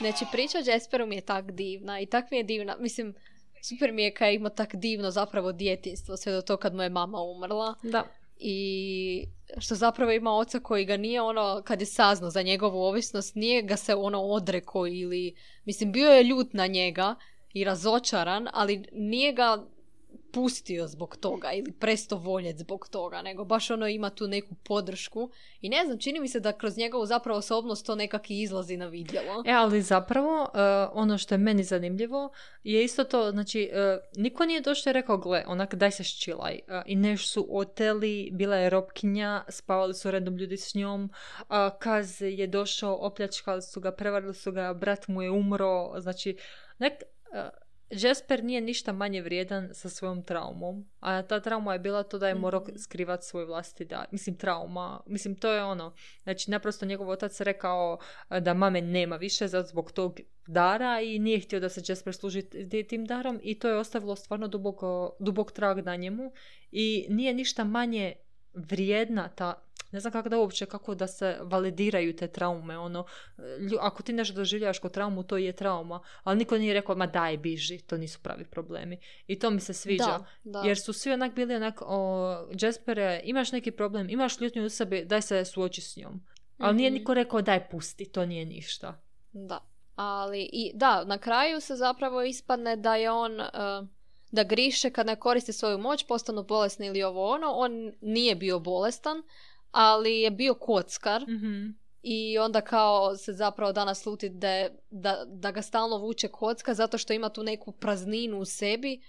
Znači, priča o Jasperu mi je tak divna i tak mi je divna. Mislim, super mi je kad ima tak divno zapravo djetinstvo sve do to kad mu je mama umrla. Da. I što zapravo ima oca koji ga nije ono, kad je saznao za njegovu ovisnost, nije ga se ono odreko ili, mislim, bio je ljut na njega i razočaran, ali nije ga pustio zbog toga ili presto voljet zbog toga, nego baš ono ima tu neku podršku i ne znam, čini mi se da kroz njegovu zapravo osobnost to nekak izlazi na vidjelo. E, ali zapravo uh, ono što je meni zanimljivo je isto to, znači, uh, niko nije došao i rekao, gle, onak, daj se ščilaj. Uh, I neš su oteli, bila je robkinja, spavali su redom ljudi s njom, Kaz je došao, opljačkali su ga, prevarili su ga, brat mu je umro, znači, nek, Jasper nije ništa manje vrijedan sa svojom traumom, a ta trauma je bila to da je morao mhm. skrivati svoj vlastiti dar. Mislim, trauma, mislim, to je ono, znači, naprosto njegov otac rekao da mame nema više zbog tog dara i nije htio da se Jasper služi tim darom i to je ostavilo stvarno dubok, dubok trag na njemu i nije ništa manje vrijedna ta ne znam kako da uopće, kako da se validiraju te traume, ono, ako ti nešto doživljavaš kod traumu, to je trauma, ali niko nije rekao, ma daj, biži, to nisu pravi problemi. I to mi se sviđa, da, jer su svi onak bili onak, o, Jaspere, imaš neki problem, imaš ljutnju u sebi, daj se suoči s njom. Ali nije mhm. niko rekao, daj, pusti, to nije ništa. Da, ali i da, na kraju se zapravo ispadne da je on... Uh, da griše kad ne koristi svoju moć, postanu bolesni ili ovo ono. On nije bio bolestan, ali je bio kockar. mm I onda kao se zapravo danas sluti da, da, da ga stalno vuče kocka zato što ima tu neku prazninu u sebi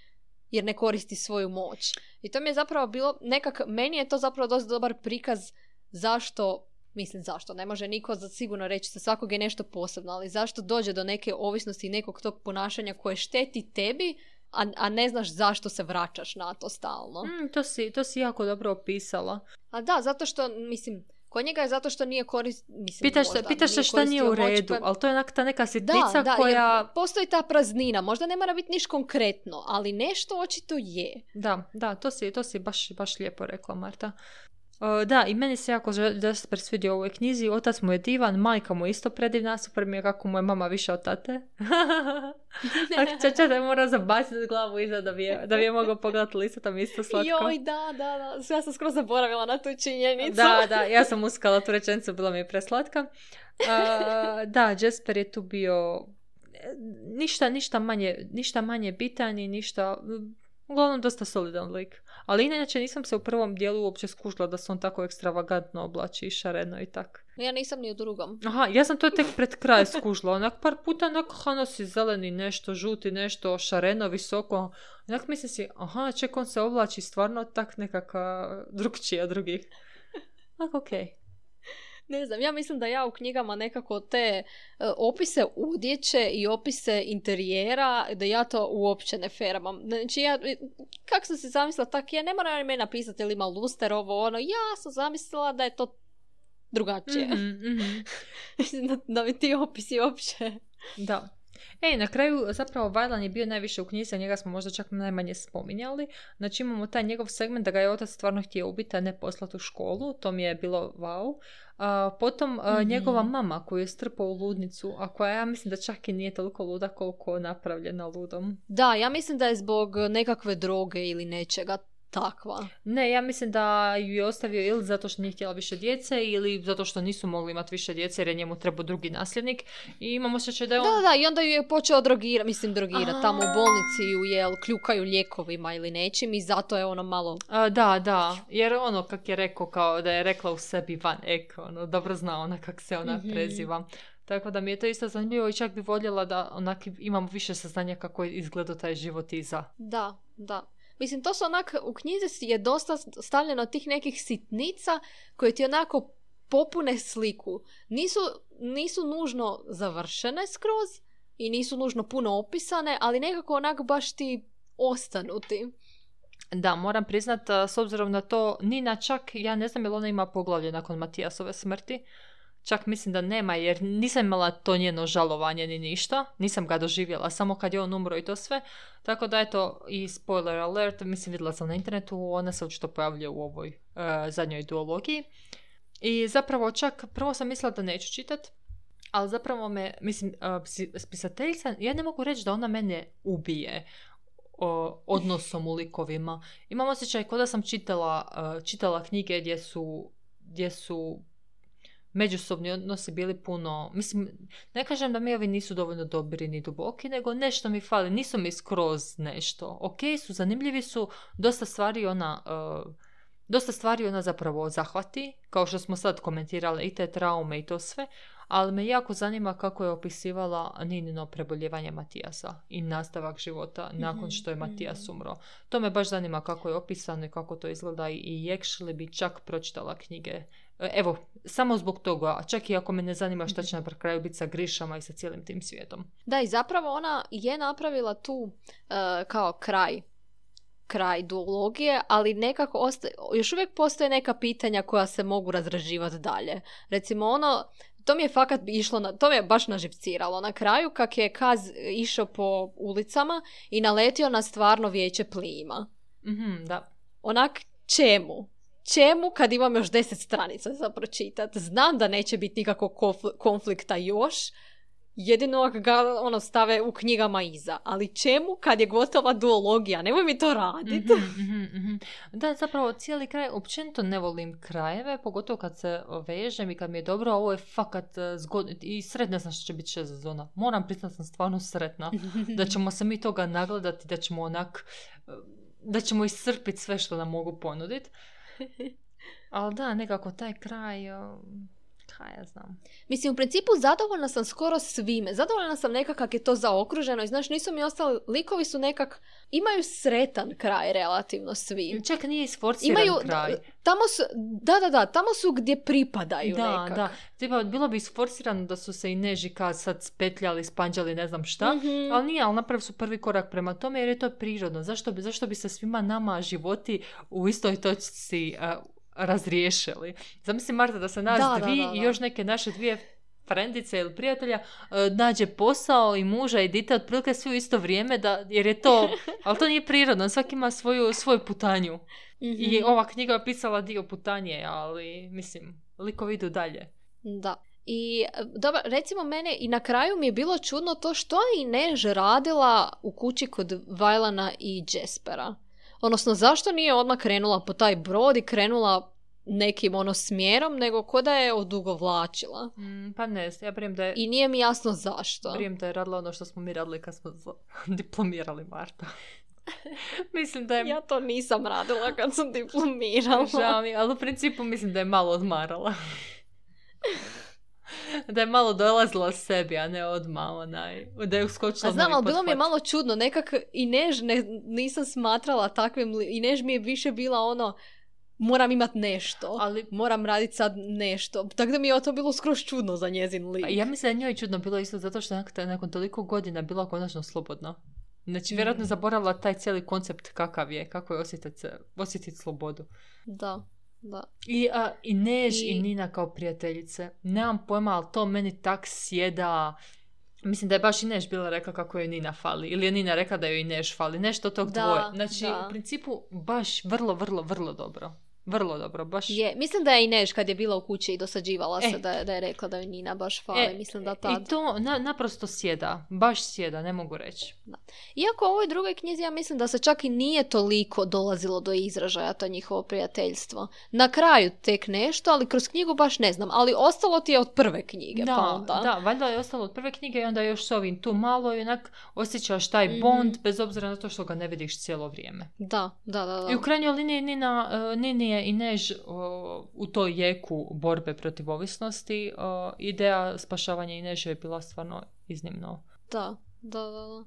jer ne koristi svoju moć. I to mi je zapravo bilo nekak, meni je to zapravo dosta dobar prikaz zašto Mislim zašto, ne može niko za sigurno reći sa svakog je nešto posebno, ali zašto dođe do neke ovisnosti i nekog tog ponašanja koje šteti tebi, a, a ne znaš zašto se vraćaš na to stalno. Mm, to, si, to si jako dobro opisala. A da, zato što, mislim, Kod njega je zato što nije korist... Mislim, pitaš se, pitaš se šta nije u redu, ali to je onak ta neka sitnica da, koja... postoji ta praznina, možda ne mora biti niš konkretno, ali nešto očito je. Da, da, to si, to si baš, baš lijepo rekla, Marta da, i meni se jako Jasper svidio u ovoj knjizi. Otac mu je divan, majka mu je isto predivna, super mi je kako mu je mama više od tate. Čača da je mora zabaciti glavu iza da bi je, da bi je mogao pogledati lista, tam isto slatko. Joj, da, da, da. Ja sam skoro zaboravila na tu činjenicu. Da, da, ja sam uskala tu rečenicu, bila mi je preslatka. Uh, da, Jasper je tu bio ništa, ništa manje, ništa manje bitan i ništa Uglavnom dosta solidan lik. Ali inače nisam se u prvom dijelu uopće skušla da se on tako ekstravagantno oblači i šareno i tak. Ja nisam ni u drugom. Aha, ja sam to tek pred kraj skušla. Onak par puta onak nosi zeleni nešto, žuti nešto, šareno, visoko. Onak mislim si, aha, ček on se oblači stvarno tak nekaka drugčija drugih. Onak, okej. Okay ne znam, ja mislim da ja u knjigama nekako te e, opise udjeće i opise interijera, da ja to uopće ne feram. Znači ja, e, kako sam se zamislila, tak ja ne moram me napisati ili ima luster, ovo ono, ja sam zamislila da je to drugačije. Mm-hmm, da, da mi ti opisi uopće... Da. Ej, na kraju zapravo Vajlan je bio najviše u knjizi, a njega smo možda čak najmanje spominjali. Znači imamo taj njegov segment da ga je otac stvarno htio ubiti, a ne poslati u školu. To mi je bilo wow. A, potom mhm. njegova mama koju je strpao u ludnicu, a koja ja mislim da čak i nije toliko luda koliko napravljena ludom. Da, ja mislim da je zbog nekakve droge ili nečega takva. Ne, ja mislim da ju je ostavio ili zato što nije htjela više djece ili zato što nisu mogli imati više djece jer je njemu trebao drugi nasljednik i imamo osjećaj da je on... Da, da, i onda ju je počeo drogirati, mislim drogirati, tamo u bolnici ju jel kljukaju lijekovima ili nečim i zato je ono malo... A, da, da, jer ono kak je rekao kao da je rekla u sebi van eko, ono, dobro zna ona kak se ona mm preziva. Tako da mi je to isto zanimljivo i čak bi voljela da onak imam više saznanja kako je izgledao taj život iza. Da, da. Mislim, to su onak, u knjizi je dosta stavljeno tih nekih sitnica koje ti onako popune sliku. Nisu, nisu nužno završene skroz i nisu nužno puno opisane, ali nekako onako baš ti ostanu ti. Da, moram priznat, s obzirom na to, Nina čak, ja ne znam je ona ima poglavlje nakon Matijasove smrti, Čak mislim da nema jer nisam imala to njeno žalovanje ni ništa. Nisam ga doživjela, samo kad je on umro i to sve. Tako da eto i spoiler alert, mislim vidjela sam na internetu, ona se očito pojavlja u ovoj uh, zadnjoj duologiji. I zapravo čak, prvo sam mislila da neću čitat, ali zapravo me, mislim, uh, spisateljica, ja ne mogu reći da ona mene ubije odnosom u likovima. Imam osjećaj kao da sam čitala, uh, čitala knjige gdje su, gdje su međusobni odnosi bili puno, mislim, ne kažem da mi ovi nisu dovoljno dobri ni duboki, nego nešto mi fali, nisu mi skroz nešto. Ok, su, zanimljivi su, dosta stvari ona, uh, dosta stvari ona zapravo zahvati, kao što smo sad komentirali i te traume i to sve, ali me jako zanima kako je opisivala Ninino preboljevanje Matijasa i nastavak života nakon što je mhm, Matijas mhm. umro. To me baš zanima kako je opisano i kako to izgleda i actually bi čak pročitala knjige evo, samo zbog toga, čak i ako me ne zanima šta će na kraju biti sa Grišama i sa cijelim tim svijetom. Da, i zapravo ona je napravila tu e, kao kraj kraj duologije, ali nekako ostaje, još uvijek postoje neka pitanja koja se mogu razraživati dalje. Recimo ono, to mi je fakat išlo, na, to mi je baš naživciralo. Na kraju kak je Kaz išao po ulicama i naletio na stvarno vijeće plima. mm da. Onak, čemu? Čemu kad imam još deset stranica za pročitat? Znam da neće biti nikakvog konfl- konflikta još, jedino ako ga ono stave u knjigama iza. Ali čemu kad je gotova duologija? Nemoj mi to radit. Mhm, mhm, mhm. Da, zapravo cijeli kraj, općenito ne volim krajeve, pogotovo kad se vežem i kad mi je dobro, ovo je fakat eh, zgodno i sretna sam što će biti šest sezona. Moram priznat sam stvarno sretna da ćemo se mi toga nagledati, da ćemo onak, eh, da ćemo iscrpiti sve što nam mogu ponuditi. Ali da, nekako taj kraj, kaj ja znam. Mislim, u principu zadovoljna sam skoro svime. Zadovoljna sam nekak kak je to zaokruženo i znaš, nisu mi ostali, likovi su nekak, imaju sretan kraj relativno svi. Čak nije isforciran Imaju, kraj. tamo su, da, da, da, tamo su gdje pripadaju Da, nekak. da. Tipa, bilo bi isforsirano da su se i neži kad sad spetljali, spanđali, ne znam šta. Mhm. Ali nije, ali napravili su prvi korak prema tome jer je to prirodno. Zašto bi, zašto bi se svima nama životi u istoj točci uh, razriješili? Zamisli Marta da se nas Da, dvi da, da. i još neke naše dvije frendice ili prijatelja uh, nađe posao i muža i dite otprilike svi u isto vrijeme da, jer je to, ali to nije prirodno, svaki ima svoju, svoju putanju. I Mhm. ova knjiga je pisala dio putanje, ali mislim, likovi idu dalje. Da. I, e, dobro, recimo mene i na kraju mi je bilo čudno to što je Než radila u kući kod Vajlana i Jaspera. Odnosno, zašto nije odmah krenula po taj brod i krenula nekim ono smjerom, nego ko da je odugovlačila. Mm, pa ne, ja brijem da je, I nije mi jasno zašto. brijem da je radila ono što smo mi radili kad smo diplomirali Marta. mislim da je... Ja to nisam radila kad sam diplomirala. Žao mi, ali u principu mislim da je malo odmarala. da je malo dolazila sebi, a ne odmah onaj, da je uskočila A znam, ali bilo mi je malo čudno, nekak i Než ne, nisam smatrala takvim, i Než mi je više bila ono, moram imat nešto, Ali moram radit sad nešto. Tako da mi je to bilo skroz čudno za njezin lik. Pa ja mislim da je njoj čudno bilo isto zato što nak- nakon toliko godina bila konačno slobodna. Znači, vjerojatno Mm. zaboravila taj cijeli koncept kakav je, kako je osjetiti, osjetiti slobodu. Da, da. I, a, i Než i... I- Nina kao prijateljice. Nemam pojma, ali to meni tak sjeda... Mislim da je baš i Neš bila rekla kako joj Nina fali. Ili je Nina rekla da joj i Neš fali. Nešto od tog Da, dvoje. Znači, da. u principu, baš vrlo, vrlo, vrlo dobro. Vrlo dobro, baš... Je, mislim da je i Než kad je bila u kući i dosađivala se E. da, je- da je rekla da joj Nina baš fali. E, mislim da tad. I to na, naprosto sjeda. Baš sjeda, ne mogu reći. Iako u ovoj drugoj knjizi ja mislim da se čak i nije toliko dolazilo do izražaja to njihovo prijateljstvo. Na kraju tek nešto, ali kroz knjigu baš ne znam. Ali ostalo ti je od prve knjige, Da, pa onda. da, valjda je ostalo od prve knjige i onda još s ovim tu malo i onak osjećaš taj Mhm. bond bez obzira na to što ga ne vidiš cijelo vrijeme. Da, da, da. da. I u krajnjoj liniji Nina, uh, Nini je i Než u toj jeku borbe protiv ovisnosti. ideja spašavanja i Neža je bila stvarno iznimno. Da, da, da, da.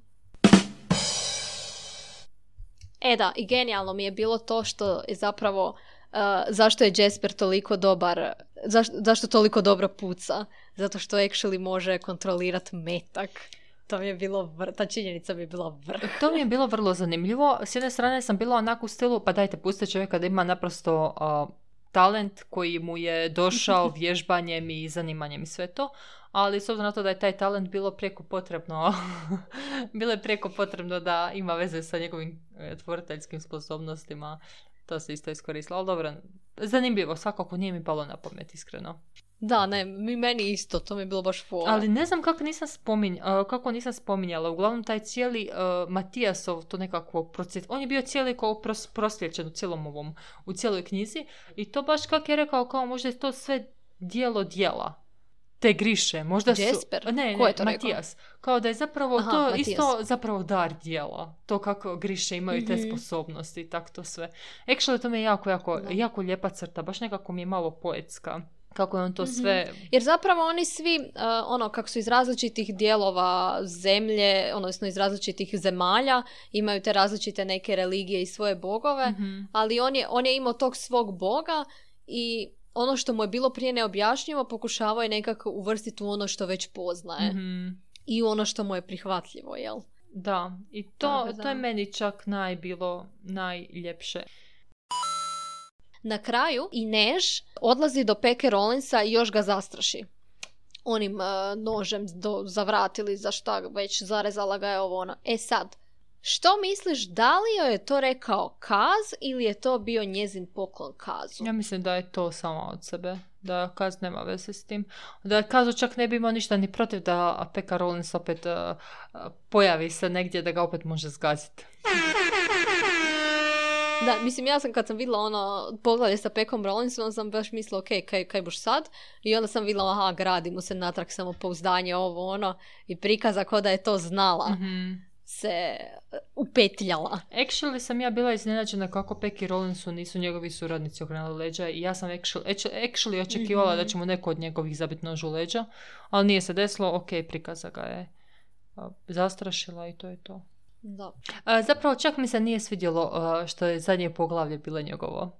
E da, i genijalno mi je bilo to što je zapravo, uh, zašto je Jasper toliko dobar, zaš, zašto toliko dobro puca? Zato što actually može kontrolirati metak. To mi je bilo, vr, ta činjenica mi je bila vrh. To mi je bilo vrlo zanimljivo. S jedne strane sam bila onako u stilu, pa dajte pustite čovjeka da ima naprosto uh, talent koji mu je došao vježbanjem i zanimanjem i sve to. Ali s obzirom na to da je taj talent bilo prijeko potrebno, bilo je prijeko potrebno da ima veze sa njegovim e, tvoriteljskim sposobnostima. To se isto iskoristilo. Ali dobro, zanimljivo, svakako nije mi palo na pamet, iskreno. Da, ne, mi meni isto, to mi je bilo baš fora. Ali ne znam kako nisam, spominj, uh, kako nisam spominjala. Uglavnom taj cijeli uh, Matijasov, to nekakvo proces, on je bio cijeli kao pros, prosvjećen u cijelom ovom, u cijeloj knjizi. I to baš kako je rekao, kao možda je to sve dijelo dijela. Te griše, možda su... Jasper? Ne, Ko je to rekao? Matijas. Kao da je zapravo Aha, to Matijas. isto zapravo dar dijela. To kako griše imaju te Mhm. sposobnosti i tak to sve. Actually, to mi je jako, jako, Da. jako lijepa crta. Baš nekako mi je malo poetska. Kako je on to Mhm. sve Jer zapravo oni svi, uh, ono, kako su iz različitih dijelova zemlje, odnosno iz različitih zemalja, imaju te različite neke religije i svoje bogove, Mhm. ali on je, on je imao tog svog boga i ono što mu je bilo prije neobjašnjivo pokušavao je nekako uvrstiti u ono što već poznaje Mhm. i u ono što mu je prihvatljivo, jel? Da, i to, to je meni čak najbilo najljepše. Na kraju i Než odlazi do Peke Rollinsa i još ga zastraši. Onim uh, nožem do, za vrat ili za šta već zarezala ga je ovo ono. E sad, Što misliš, da li joj je to rekao Kaz ili je to bio njezin poklon Kazu? Ja mislim da je to samo od sebe. Da Kaz nema veze s tim. Da Kazu čak ne bi imao ništa ni protiv da Pekka Rollins opet uh, pojavi se negdje da ga opet može zgaziti. Da, mislim, ja sam kad sam vidjela ono poglavlje sa Pekom Rollinsonom, sam baš mislila, ok, kaj, kaj boš sad? I onda sam vidjela, aha, gradi mu se natrag samopouzdanje, ovo, ono, i prikaza kao da je to znala. Mhm. Se upetljala. Actually sam ja bila iznenađena kako Peki Rollinsu nisu njegovi suradnici okrenuli leđa i ja sam actually, actu- actually očekivala Mhm. da će mu neko od njegovih zabiti nož u leđa, ali nije se desilo, ok, prikaza ga je zastrašila i to je to. Da. A, zapravo čak mi se nije svidjelo a, što je zadnje poglavlje bilo njegovo.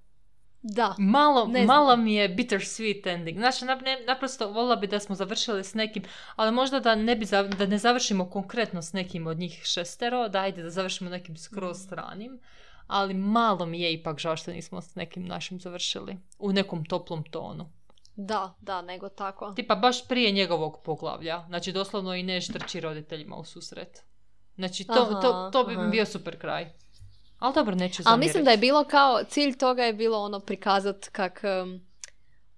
Da. Malo, Ne malo mi je bittersweet ending. Znači, nap- ne- naprosto volila bi da smo završili s nekim, ali možda da ne, bi za- da ne završimo konkretno s nekim od njih šestero, da ajde da završimo nekim skroz stranim, ali malo mi je ipak žao što nismo s nekim našim završili. U nekom toplom tonu. Da, da, nego tako. Tipa baš prije njegovog poglavlja. Znači, doslovno i ne trči roditeljima u susret. Znači, to, Aha, to, to bi aha. mi bio super kraj. Ali dobro, neću Ali mislim da je zamjeriti. bilo kao, cilj toga je bilo ono prikazat kak um,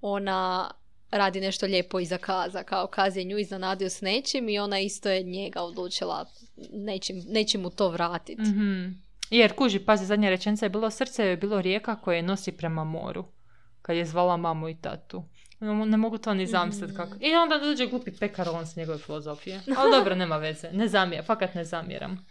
ona radi nešto lijepo iza Kaza, kao Kaz je nju iznenadio s nečim i ona isto je njega odlučila nečim, nečim mu to vratiti. Mhm. Jer, kuži, pazi, zadnja rečenica je bilo srce je bilo rijeka koje je nosi prema moru. Kad je zvala mamu i tatu. Ne mo- Ne mogu to ni zamisliti kako. I onda dođe glupi pekar on s njegove filozofije. Ali dobro, nema veze. Ne zamjeram, fakat ne zamjeram.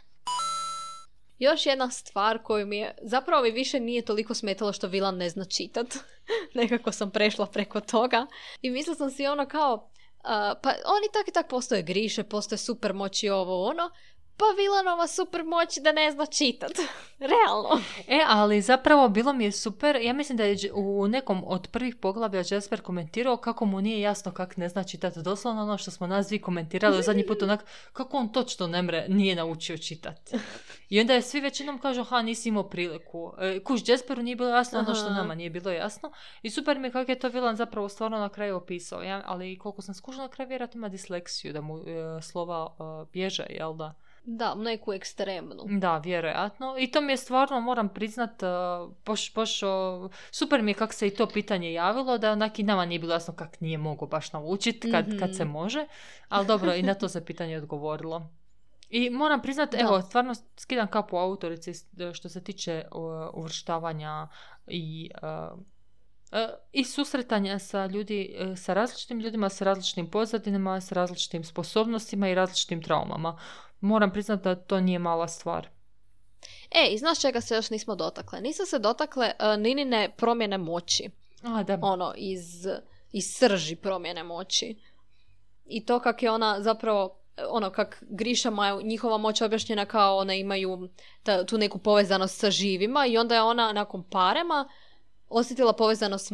Još jedna stvar koju mi je, zapravo mi više nije toliko smetalo što Vilan ne zna čitat. Nekako sam prešla preko toga. I mislila sam si ono kao, a, pa oni tak i tak postoje griše, postoje super moći ovo ono, pa Vilanova super moć da ne zna čitat. Realno. E, ali zapravo bilo mi je super. Ja mislim da je u nekom od prvih poglavlja Jasper komentirao kako mu nije jasno kak ne zna čitati. Doslovno ono što smo nas komentirali zadnji put onak kako on točno ne mre, nije naučio čitati. I onda je svi većinom kažu ha nisi imao priliku. E, kuš, Jasperu nije bilo jasno ono što nama nije bilo jasno. I super mi je kako je to Vilan zapravo stvarno na kraju opisao. Ja, ali koliko sam skužila na kraju vjerojatno ima disleksiju da mu e, slova e, bježe, jel da? Da, neku ekstremnu. Da, vjerojatno. I to mi je stvarno, moram priznat, baš, baš, uh, super mi je kako se i to pitanje javilo, da onak i nama nije bilo jasno kak nije mogao baš naučiti kad, kad se Mhm. može, ali dobro, i na to se pitanje odgovorilo. I moram priznat, Da. evo, stvarno skidam kapu autorici s- što se tiče uvrštavanja i uh, uh, i susretanja sa ljudi, sa različitim ljudima, sa različitim pozadinama, sa različitim sposobnostima i različitim traumama. Moram priznat da to nije mala stvar. E, i znaš čega se još nismo dotakle? Nisu se dotakle uh, Ninine promjene moći. A, da. Ono, iz, iz srži promjene moći. I to kak je ona zapravo ono kak Grišama njihova moć objašnjena kao one imaju ta, tu neku povezanost sa živima i onda je ona nakon parema osjetila povezanost s,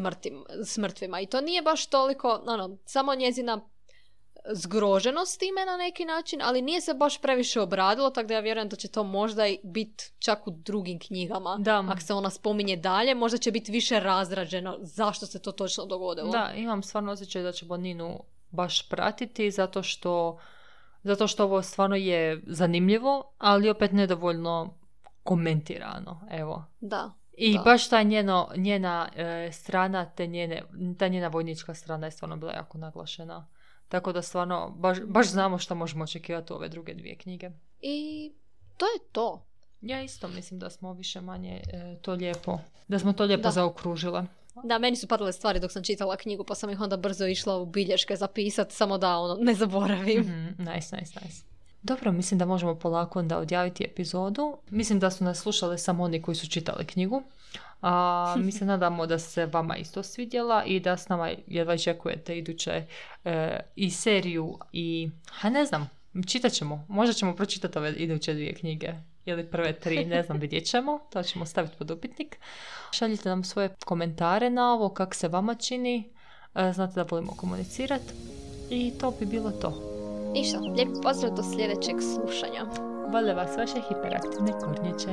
s mrtvima. I to nije baš toliko, ono, samo njezina zgroženost time na neki način, ali nije se baš previše obradilo, tako da ja vjerujem da će to možda i biti čak u drugim knjigama. Da. Ako se ona spominje dalje, možda će biti više razrađeno zašto se to točno dogodilo. Da, imam stvarno osjećaj da ćemo Ninu baš pratiti zato što, zato što ovo stvarno je zanimljivo, ali opet nedovoljno komentirano, evo. Da. I Da. baš ta njeno, njena e, strana, te njene, ta njena vojnička strana je stvarno bila jako naglašena. Tako da stvarno, baš, baš znamo što možemo očekivati u ove druge dvije knjige. I to je to. Ja isto mislim da smo više manje e, to lijepo, da smo to lijepo Da. zaokružile. Da, meni su padale stvari dok sam čitala knjigu, pa sam ih onda brzo išla u bilješke zapisat, samo da ono, ne zaboravim. Mhm, nice, nice, nice. Dobro, mislim da možemo polako onda odjaviti epizodu. Mislim da su nas slušali samo oni koji su čitali knjigu. A, mi se nadamo da se vama isto svidjela i da s nama jedva očekujete iduće e, i seriju i, ha ne znam, čitat ćemo. Možda ćemo pročitati ove iduće dvije knjige ili prve tri, ne znam, vidjet ćemo. To ćemo staviti pod upitnik. Šaljite nam svoje komentare na ovo, kako se vama čini. E, znate da volimo komunicirati. I to bi bilo to. Ništa, lijep pozdrav do sljedećeg slušanja. Vole vas vaše hiperaktivne kornjeće.